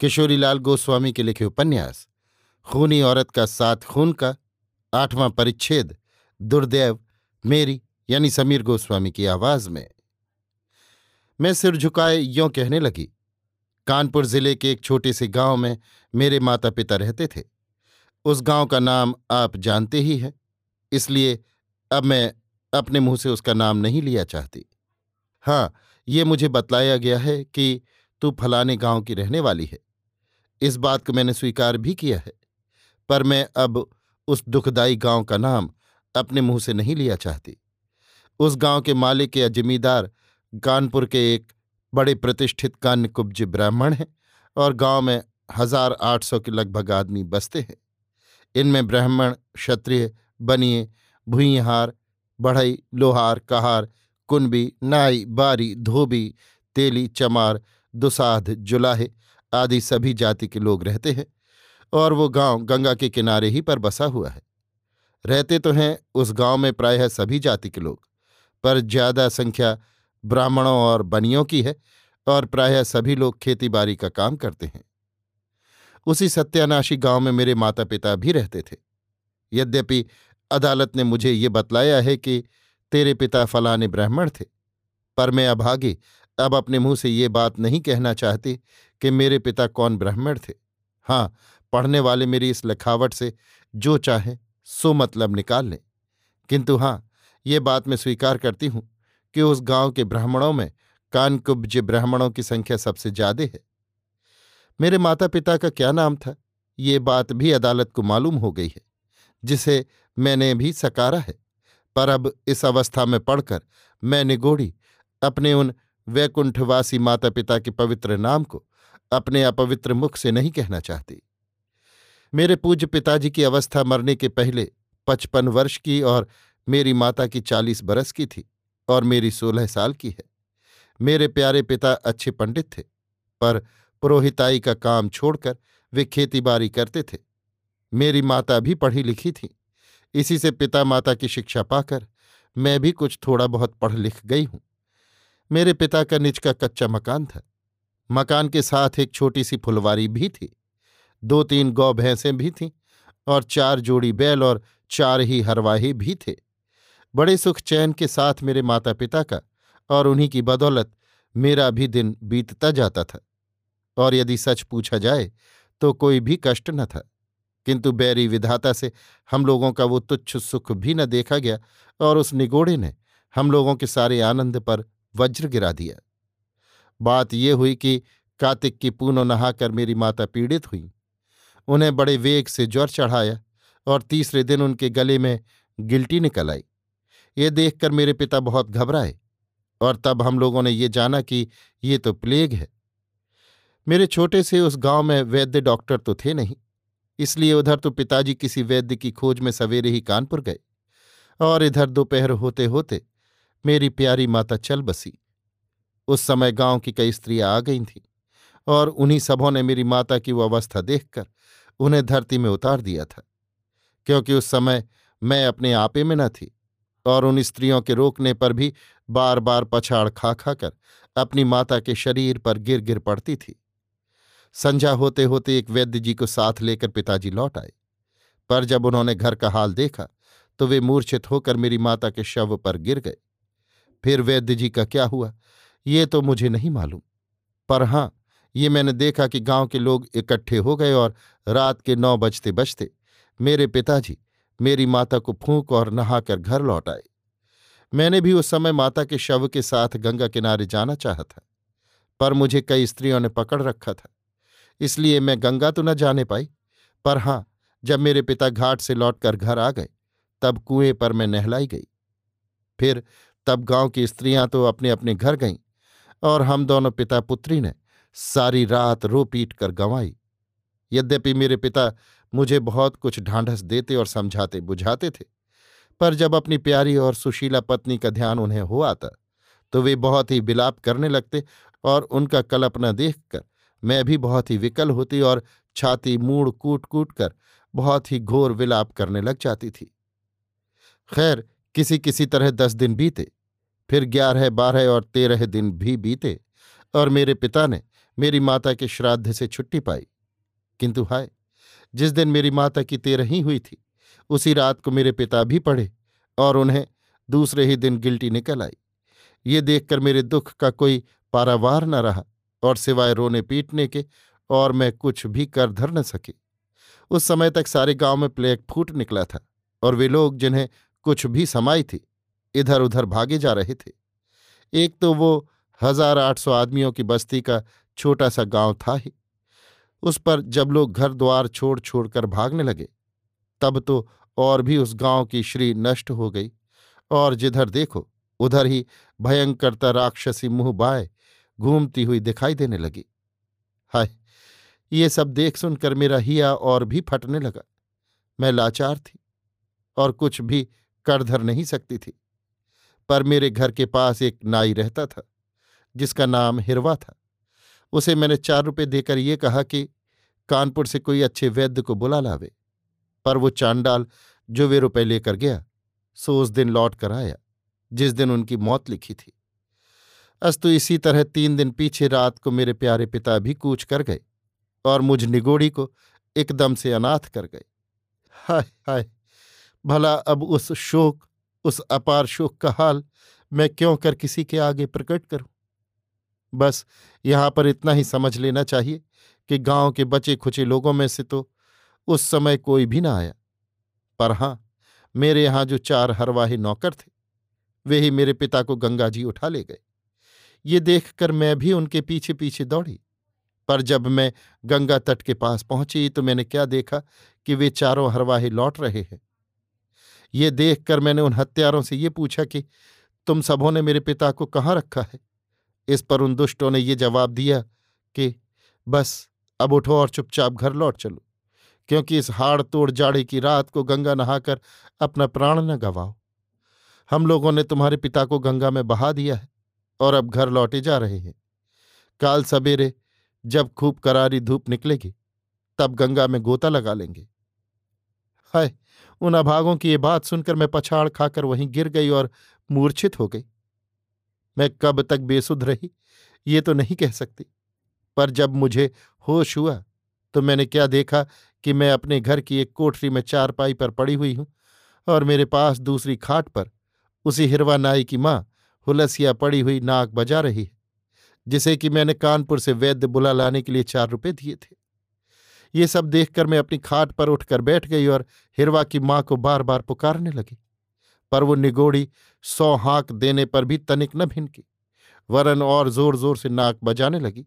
किशोरीलाल गोस्वामी के लिखे उपन्यास, खूनी औरत का साथ खून का आठवां परिच्छेद, दुर्दैव, मेरी, यानी समीर गोस्वामी की आवाज़ में। मैं सिर झुकाए यों कहने लगी, कानपुर ज़िले के एक छोटे से गाँव में मेरे माता पिता रहते थे। उस गाँव का नाम आप जानते ही हैं, इसलिए अब मैं अपने मुँह से उसका नाम नहीं लिया चाहती। हाँ ये मुझे बतलाया गया है कि तू फलाने गाँव की रहने वाली है। इस बात को मैंने स्वीकार भी किया है, पर मैं अब उस दुखदाई गाँव का नाम अपने मुँह से नहीं लिया चाहती। उस गाँव के मालिक या जिमीदार कानपुर के एक बड़े प्रतिष्ठित कान्यकुब्ज ब्राह्मण हैं और गाँव में हज़ार आठ सौ के लगभग आदमी बसते हैं। इनमें ब्राह्मण, क्षत्रिय, बनिए भूइहार बढ़ई, लोहार, कहार, कुनबी, नाई, बारी, धोबी, तेली, चमार दुसाध, जुलाहे आदि सभी जाति के लोग रहते हैं और वो गाँव गंगा के किनारे ही पर बसा हुआ है। रहते तो हैं उस गाँव में प्रायः सभी जाति के लोग, पर ज़्यादा संख्या ब्राह्मणों और बनियों की है और प्रायः सभी लोग खेतीबाड़ी का काम करते हैं। उसी सत्यानाशी गाँव में मेरे माता पिता भी रहते थे। यद्यपि अदालत ने मुझे ये बतलाया है कि तेरे पिता फलाने ब्राह्मण थे, पर मैं अभागी अब अपने मुँह से ये बात नहीं कहना चाहती कि मेरे पिता कौन ब्राह्मण थे। हाँ पढ़ने वाले मेरी इस लिखावट से जो चाहे, सो मतलब निकाल लें। किंतु हाँ ये बात मैं स्वीकार करती हूँ कि उस गाँव के ब्राह्मणों में कानकुब्ज ब्राह्मणों की संख्या सबसे ज़्यादा है। मेरे माता पिता का क्या नाम था? ये बात भी अदालत को मालूम हो गई है, जिसे मैंने भी सकारा है। पर अब इस अवस्था में पढ़कर मैं निगोड़ी अपने उन वैकुंठवासी माता पिता के पवित्र नाम को अपने अपवित्र मुख से नहीं कहना चाहती। मेरे पूज्य पिताजी की अवस्था मरने के पहले पचपन वर्ष की और मेरी माता की चालीस बरस की थी और मेरी सोलह साल की है। मेरे प्यारे पिता अच्छे पंडित थे, पर पुरोहिताई का काम छोड़कर वे खेतीबाड़ी करते थे। मेरी माता भी पढ़ी लिखी थी। इसी से पिता माता की शिक्षा पाकर मैं भी कुछ थोड़ा बहुत पढ़ लिख गई हूँ। मेरे पिता का निज का कच्चा मकान था। मकान के साथ एक छोटी सी फुलवारी भी थी। दो तीन गौ भैंसें भी थीं और चार जोड़ी बैल और चार ही हरवाही भी थे। बड़े सुख चैन के साथ मेरे माता पिता का और उन्हीं की बदौलत मेरा भी दिन बीतता जाता था। और यदि सच पूछा जाए तो कोई भी कष्ट न था। किंतु बैरी विधाता से हम लोगों का वो तुच्छ सुख भी न देखा गया और उस निगोड़े ने हम लोगों के सारे आनंद पर वज्र गिरा दिया। बात ये हुई कि कार्तिक की पूनो नहाकर मेरी माता पीड़ित हुई। उन्हें बड़े वेग से ज्वर चढ़ाया और तीसरे दिन उनके गले में गिल्टी निकल आई। ये देखकर मेरे पिता बहुत घबराए और तब हम लोगों ने ये जाना कि ये तो प्लेग है। मेरे छोटे से उस गाँव में वैद्य डॉक्टर तो थे नहीं, इसलिए उधर तो पिताजी किसी वैद्य की खोज में सवेरे ही कानपुर गए और इधर दोपहर होते होते मेरी प्यारी माता चल बसी। उस समय गाँव की कई स्त्रियाँ आ गई थीं और उन्हीं सबों ने मेरी माता की वो अवस्था देखकर उन्हें धरती में उतार दिया था, क्योंकि उस समय मैं अपने आपे में न थी और उन स्त्रियों के रोकने पर भी बार बार पछाड़ खा खा कर अपनी माता के शरीर पर गिर गिर पड़ती थी। संझा होते होते एक वैद्य जी को साथ लेकर पिताजी लौट आए, पर जब उन्होंने घर का हाल देखा तो वे मूर्छित होकर मेरी माता के शव पर गिर गए। फिर वैद्य जी का क्या हुआ? ये तो मुझे नहीं मालूम। पर हाँ, ये मैंने देखा कि गाँव के लोग इकट्ठे हो गए और रात के नौ बजते बजते मेरे पिताजी मेरी माता को फूंक और नहाकर घर लौट आए। मैंने भी उस समय माता के शव के साथ गंगा किनारे जाना चाहा था, पर मुझे कई स्त्रियों ने पकड़ रखा था, इसलिए मैं गंगा तो न जाने पाई। पर हाँ, जब मेरे पिता घाट से लौटकर घर आ गए, तब कुएँ पर मैं नहलाई गई। फिर तब गाँव की स्त्रियाँ तो अपने अपने घर गईं और हम दोनों पिता पुत्री ने सारी रात रो पीट कर गंवाई। यद्यपि मेरे पिता मुझे बहुत कुछ ढांढस देते और समझाते बुझाते थे, पर जब अपनी प्यारी और सुशीला पत्नी का ध्यान उन्हें हो आता तो वे बहुत ही विलाप करने लगते और उनका कल्पना देखकर मैं भी बहुत ही विकल होती और छाती मूड़ कूट कूट कर बहुत ही घोर विलाप करने लग जाती थी। खैर किसी किसी तरह दस दिन बीते, फिर ग्यारह, बारह और तेरह दिन भी बीते, और मेरे पिता ने मेरी माता के श्राद्ध से छुट्टी पाई। किंतु हाय, जिस दिन मेरी माता की तेरही हुई थी, उसी रात को मेरे पिता भी पढ़े और उन्हें दूसरे ही दिन गिल्टी निकल आई। ये देखकर मेरे दुख का कोई पारावार न रहा और सिवाय रोने पीटने के और मैं कुछ भी कर धर न सकी। उस समय तक सारे गाँव में प्लेग फूट निकला था और वे लोग जिन्हें कुछ भी समाई थी इधर उधर भागे जा रहे थे। एक तो वो हज़ार आठ सौ आदमियों की बस्ती का छोटा सा गाँव था ही। उस पर जब लोग घर द्वार छोड़ छोड़कर भागने लगे, तब तो और भी उस गाँव की श्री नष्ट हो गई। और जिधर देखो, उधर ही भयंकरता राक्षसी मुँह बाय घूमती हुई दिखाई देने लगी। हाय, ये सब देख सुनकर मेरा हिया और भी फटने लगा। मैं लाचार थी और कुछ भी कर धर नहीं सकती थी। पर मेरे घर के पास एक नाई रहता था, जिसका नाम हिरवा था। उसे मैंने चार रुपये देकर ये कहा कि, कानपुर से कोई अच्छे वैद्य को बुला लावे। पर वो चांडाल जो वे रुपए लेकर गया सो उस दिन लौट कर आया, जिस दिन उनकी मौत लिखी थी। अस्तु इसी तरह तीन दिन पीछे रात को मेरे प्यारे पिता भी कूच कर गए और मुझ निगोड़ी को एकदम से अनाथ कर गए। हाय हाय भला अब उस शोक, उस अपार शोक का हाल मैं क्यों कर किसी के आगे प्रकट करूँ? बस यहाँ पर इतना ही समझ लेना चाहिए कि गाँव के बचे खुचे लोगों में से तो उस समय कोई भी ना आया। पर हाँ, मेरे यहाँ जो चार हरवाही नौकर थे, वे ही मेरे पिता को गंगा जी उठा ले गए। ये देखकर मैं भी उनके पीछे पीछे दौड़ी। पर जब मैं गंगा तट के पास पहुँची तो मैंने क्या देखा कि वे चारों हरवाहे लौट रहे हैं। ये देखकर मैंने उन हत्यारों से ये पूछा कि, तुम सबों ने मेरे पिता को कहाँ रखा है? इस पर उन दुष्टों ने ये जवाब दिया कि, बस, अब उठो और चुपचाप घर लौट चलो, क्योंकि इस हाड़ तोड़ जाड़े की रात को गंगा नहाकर अपना प्राण न गवाओ। हम लोगों ने तुम्हारे पिता को गंगा में बहा दिया है और अब घर लौटे जा रहे हैं। काल सवेरे जब खूब करारी धूप निकलेगी, तब गंगा में गोता लगा लेंगे। हाय उन अभागों की ये बात सुनकर मैं पछाड़ खाकर वहीं गिर गई और मूर्छित हो गई। मैं कब तक बेसुध रही, ये तो नहीं कह सकती। पर जब मुझे होश हुआ तो मैंने क्या देखा कि मैं अपने घर की एक कोठरी में चारपाई पर पड़ी हुई हूँ और मेरे पास दूसरी खाट पर उसी हिरवा नाई की माँ हुलसिया पड़ी हुई नाक बजा रही है, जिसे कि मैंने कानपुर से वैद्य बुला लाने के लिए चार रुपए दिए थे। ये सब देखकर मैं अपनी खाट पर उठकर बैठ गई और हिरवा की माँ को बार बार पुकारने लगी। पर वो निगोड़ी सौ हाँक देने पर भी तनिक न भिनकी। वरन और ज़ोर ज़ोर से नाक बजाने लगी।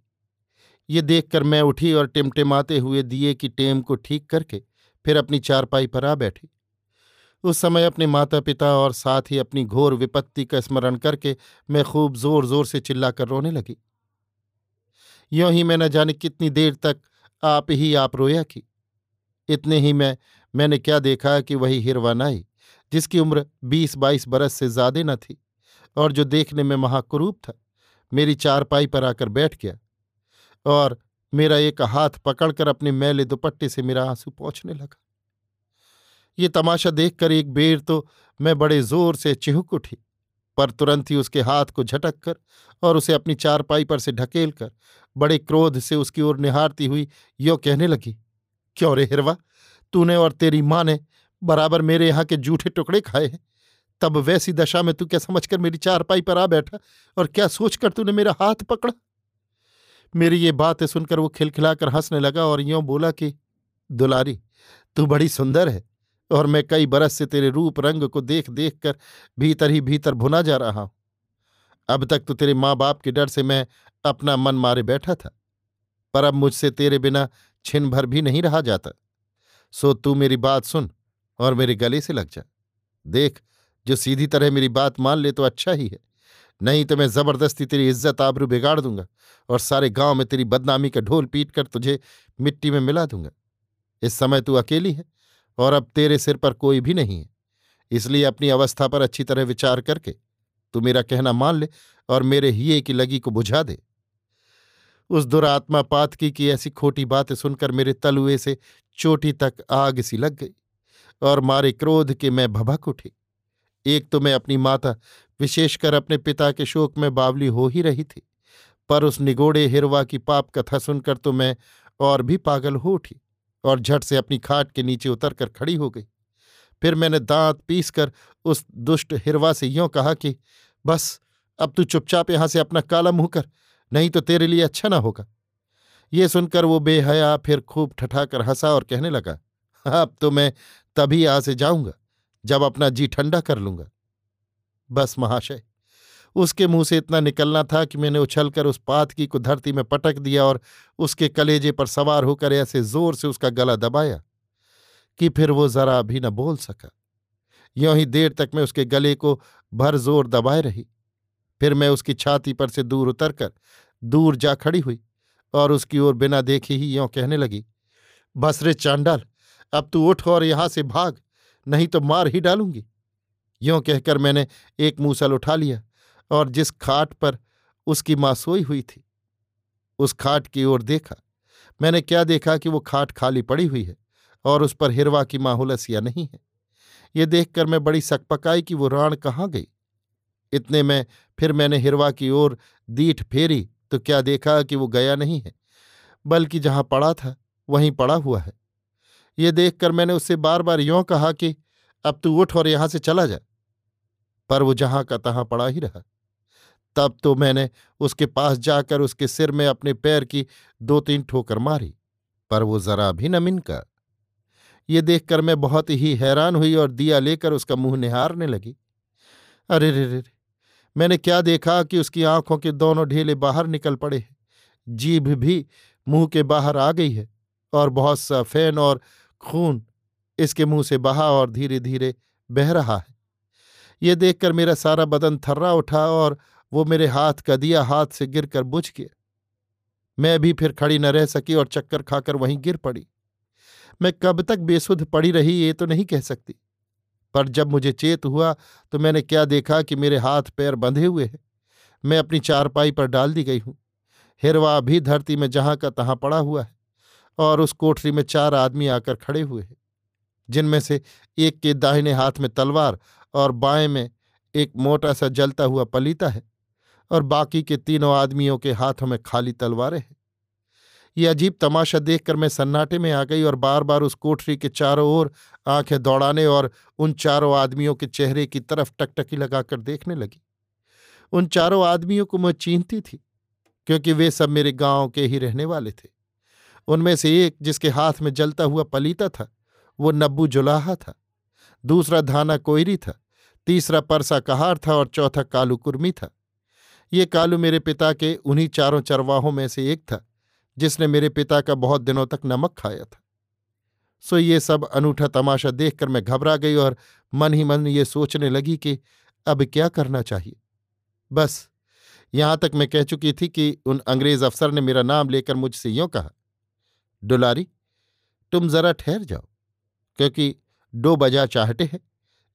ये देखकर मैं उठी और टिमटिमाते हुए दिए की टेम को ठीक करके फिर अपनी चारपाई पर आ बैठी। उस समय अपने माता पिता और साथ ही अपनी घोर विपत्ति का स्मरण करके मैं खूब ज़ोर ज़ोर से चिल्लाकर रोने लगी। यों ही मैं न जाने कितनी देर तक आप ही आप रोया की। इतने ही में, मैंने क्या देखा कि वही हिरवानाई जिसकी उम्र बीस बाईस बरस से ज़्यादा न थी और जो देखने में महाकुरूप था, मेरी चारपाई पर आकर बैठ गया और मेरा एक हाथ पकड़कर अपने मैले दुपट्टे से मेरा आँसू पहुँचने लगा। ये तमाशा देखकर एक बेर तो मैं बड़े ज़ोर से चिहुक उठी। पर तुरंत ही उसके हाथ को झटक कर और उसे अपनी चारपाई पर से ढकेल कर बड़े क्रोध से उसकी ओर निहारती हुई यो कहने लगी, क्यों रे हिरवा? तूने और तेरी माँ ने बराबर मेरे यहाँ के जूठे टुकड़े खाए हैं। तब वैसी दशा में तू क्या समझकर मेरी चारपाई पर आ बैठा और क्या सोचकर तूने मेरा हाथ पकड़ा? मेरी ये बात सुनकर वो खिलखिलाकर हंसने लगा और यों बोला कि, दुलारी, तू बड़ी सुंदर है। और मैं कई बरस से तेरे रूप रंग को देख देख कर भीतर ही भीतर भुना जा रहा हूँ। अब तक तो तेरे माँ बाप के डर से मैं अपना मन मारे बैठा था, पर अब मुझसे तेरे बिना छिन भर भी नहीं रहा जाता। सो तू मेरी बात सुन और मेरे गले से लग जा। देख, जो सीधी तरह मेरी बात मान ले तो अच्छा ही है, नहीं तो मैं ज़बरदस्ती तेरी इज़्ज़त आबरू बिगाड़ दूँगा और सारे गाँव में तेरी बदनामी का ढोल पीट कर तुझे मिट्टी में मिला दूँगा। इस समय तू अकेली है और अब तेरे सिर पर कोई भी नहीं है। इसलिए अपनी अवस्था पर अच्छी तरह विचार करके तू मेरा कहना मान ले और मेरे हिये की लगी को बुझा दे। उस दुरात्मा पातकी की ऐसी खोटी बातें सुनकर मेरे तलुए से चोटी तक आग सी लग गई और मारे क्रोध के मैं भभक उठी। एक तो मैं अपनी माता, विशेषकर अपने पिता के शोक में बावली हो ही रही थी, पर उस निगोड़े हिरवा की पाप कथा सुनकर तो मैं और भी पागल हो उठी। और झट से अपनी खाट के नीचे उतरकर खड़ी हो गई। फिर मैंने दांत पीस कर उस दुष्ट हिरवा से यों कहा कि, बस, अब तू चुपचाप यहाँ से अपना काला मुँह कर, नहीं तो तेरे लिए अच्छा ना होगा। ये सुनकर वो बेहया फिर खूब ठठाकर हंसा और कहने लगा, अब तो मैं तभी यहाँ से जाऊँगा, जब अपना जी ठंडा कर लूँगा। बस महाशय। उसके मुँह से इतना निकलना था कि मैंने उछलकर उस पातकी को धरती में पटक दिया और उसके कलेजे पर सवार होकर ऐसे ज़ोर से उसका गला दबाया कि फिर वो जरा भी न बोल सका। यों ही देर तक मैं उसके गले को भर ज़ोर दबाए रही। फिर मैं उसकी छाती पर से दूर उतरकर दूर जा खड़ी हुई और उसकी ओर बिना देखे ही यों कहने लगी, बस रे चांडाल, अब तू उठ और यहाँ से भाग, नहीं तो मार ही डालूँगी। यों कहकर मैंने एक मूसल उठा लिया और जिस खाट पर उसकी माँ सोई हुई थी, उस खाट की ओर देखा। मैंने क्या देखा कि वो खाट खाली पड़ी हुई है और उस पर हिरवा की माहुलसिया नहीं है। ये देखकर मैं बड़ी सकपकाई कि वो राण कहाँ गई। इतने में फिर मैंने हिरवा की ओर दीठ फेरी तो क्या देखा कि वो गया नहीं है, बल्कि जहाँ पड़ा था, वहीं पड़ा हुआ है। ये देखकर मैंने उससे बार बार यों कहा कि, अब तू उठ और यहाँ से चला जा। पर वो जहाँ का तहां पड़ा ही रहा। तब तो मैंने उसके पास जाकर उसके सिर में अपने पैर की दो तीन ठोकर मारी, पर वो जरा भी न मिनका। ये देखकर मैं बहुत ही हैरान हुई और दिया लेकर उसका मुँह निहारने लगी। अरे रे रे मैंने क्या देखा कि उसकी आँखों के दोनों ढेले बाहर निकल पड़े हैं। जीभ भी मुँह के बाहर आ गई है और बहुत सा फ़ैन और खून इसके मुँह से बहा और धीरे धीरे बह रहा है। ये देखकर मेरा सारा बदन थर्रा उठा और वो मेरे हाथ का दिया हाथ से गिरकर बुझ गया मैं भी फिर खड़ी न रह सकी और चक्कर खाकर वहीं गिर पड़ी। मैं कब तक बेसुध पड़ी रही ये तो नहीं कह सकती। पर जब मुझे चेत हुआ तो मैंने क्या देखा कि मेरे हाथ पैर बंधे हुए हैं। मैं अपनी चारपाई पर डाल दी गई हूँ। हिरवा भी धरती में जहाँ का तहां पड़ा हुआ है और उस कोठरी में चार आदमी आकर खड़े हुए हैं, जिनमें से एक के दाहिने हाथ में तलवार और बाएँ में एक मोटा सा जलता हुआ पलीता है। और बाकी के तीनों आदमियों के हाथों में खाली तलवारें हैं। ये अजीब तमाशा देखकर मैं सन्नाटे में आ गई और बार बार उस कोठरी के चारों ओर आँखें दौड़ाने और उन चारों आदमियों के चेहरे की तरफ़ टकटकी लगाकर देखने लगी। उन चारों आदमियों को मैं चीनती थी, क्योंकि वे सब मेरे गाँव के ही रहने वाले थे। उनमें से एक, जिसके हाथ में जलता हुआ पलीता था, वो नब्बू जुलाहा था। दूसरा धाना कोयरी था, तीसरा परसा कहार था और चौथा कालू कुर्मी था। ये कालू मेरे पिता के उन्हीं चारों चरवाहों में से एक था, जिसने मेरे पिता का बहुत दिनों तक नमक खाया था। सो ये सब अनूठा तमाशा देखकर मैं घबरा गई और मन ही मन ये सोचने लगी कि अब क्या करना चाहिए। बस, यहाँ तक मैं कह चुकी थी कि उन अंग्रेज़ अफसर ने मेरा नाम लेकर मुझसे यूँ कहा डुलारी तुम जरा ठहर जाओ, क्योंकि दो बजा चाहते हैं,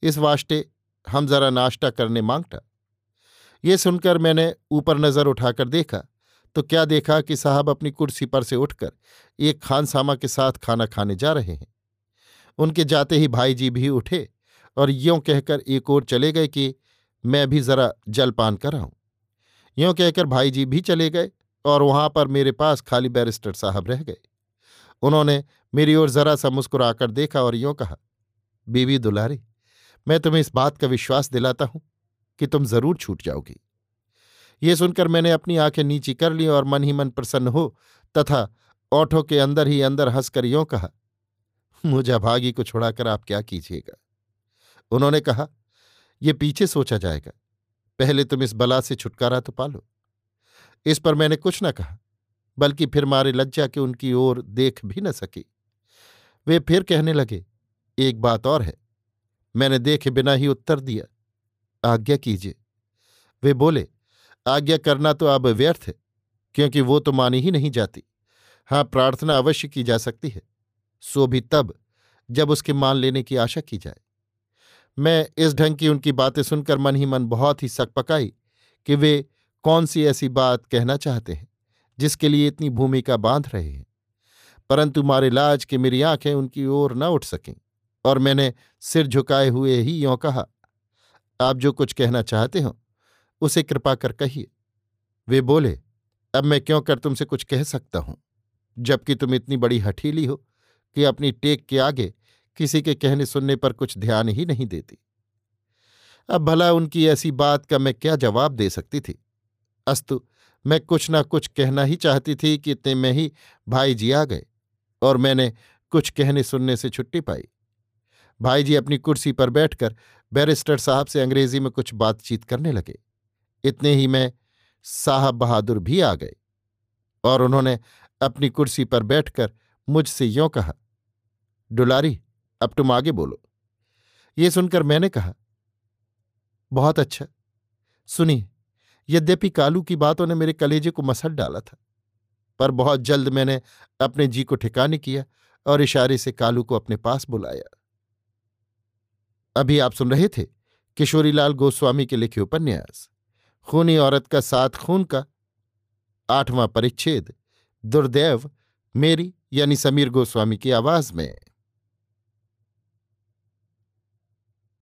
इस वास्ते हम जरा नाश्ता करने माँगता ये सुनकर मैंने ऊपर नज़र उठाकर देखा तो क्या देखा कि साहब अपनी कुर्सी पर से उठकर एक खानसामा के साथ खाना खाने जा रहे हैं। उनके जाते ही भाई जी भी उठे और यों कहकर एक ओर चले गए कि, मैं भी जरा जलपान कराऊं। यों कहकर भाई जी भी चले गए और वहाँ पर मेरे पास खाली बैरिस्टर साहब रह गए। उन्होंने मेरी ओर जरा सा मुस्कुराकर देखा और यों कहा बीबी दुलारी, मैं तुम्हें इस बात का विश्वास दिलाता हूँ कि तुम ज़रूर छूट जाओगी। ये सुनकर मैंने अपनी आँखें नीची कर ली और मन ही मन प्रसन्न हो तथा ओठों के अंदर ही अंदर हंसकर यों कहा, मुझे अभागी को छुड़ाकर आप क्या कीजिएगा? उन्होंने कहा यह पीछे सोचा जाएगा। पहले तुम इस बला से छुटकारा तो पालो इस पर मैंने कुछ न कहा, बल्कि फिर मारे लज्जा के उनकी ओर देख भी न सकी। वे फिर कहने लगे, एक बात और है, मैंने देखे बिना ही उत्तर दिया। आज्ञा कीजिए। वे बोले, आज्ञा करना तो अब व्यर्थ है, क्योंकि वो तो मानी ही नहीं जाती। हाँ प्रार्थना अवश्य की जा सकती है। सो भी तब, जब उसके मान लेने की आशा की जाए। मैं इस ढंग की उनकी बातें सुनकर मन ही मन बहुत ही सकपकाई कि वे कौन सी ऐसी बात कहना चाहते हैं, जिसके लिए इतनी भूमिका बाँध रहे हैं। परंतु मारे लाज के मेरी आँखें उनकी ओर न उठ सकें, और मैंने सिर झुकाए हुए ही यों कहा आप जो कुछ कहना चाहते हो, उसे कृपा कर कहिए। वे बोले, अब मैं क्यों कर तुमसे कुछ कह सकता हूँ? जबकि तुम इतनी बड़ी हठीली हो कि अपनी टेक के आगे किसी के कहने सुनने पर कुछ ध्यान ही नहीं देती। अब भला उनकी ऐसी बात का मैं क्या जवाब दे सकती थी? अस्तु, मैं कुछ ना कुछ कहना ही चाहती थी कि इतने में ही भाई जी आ गए और मैंने कुछ कहने सुनने से छुट्टी पाई। भाई जी अपनी कुर्सी पर बैठकर बैरिस्टर साहब से अंग्रेज़ी में कुछ बातचीत करने लगे। इतने ही में साहब बहादुर भी आ गए और उन्होंने अपनी कुर्सी पर बैठकर मुझसे यों कहा डुलारी अब तुम आगे बोलो। ये सुनकर मैंने कहा, बहुत अच्छा। सुनिए, यद्यपि कालू की बातों ने मेरे कलेजे को मसट डाला था, पर बहुत जल्द मैंने अपने जी को ठिकाने किया और इशारे से कालू को अपने पास बुलाया। अभी आप सुन रहे थे किशोरीलाल गोस्वामी के लिखे उपन्यास। खूनी औरत का साथ खून का। आठवां परिच्छेद। दुर्दैव, मेरी यानी समीर गोस्वामी की आवाज़ में।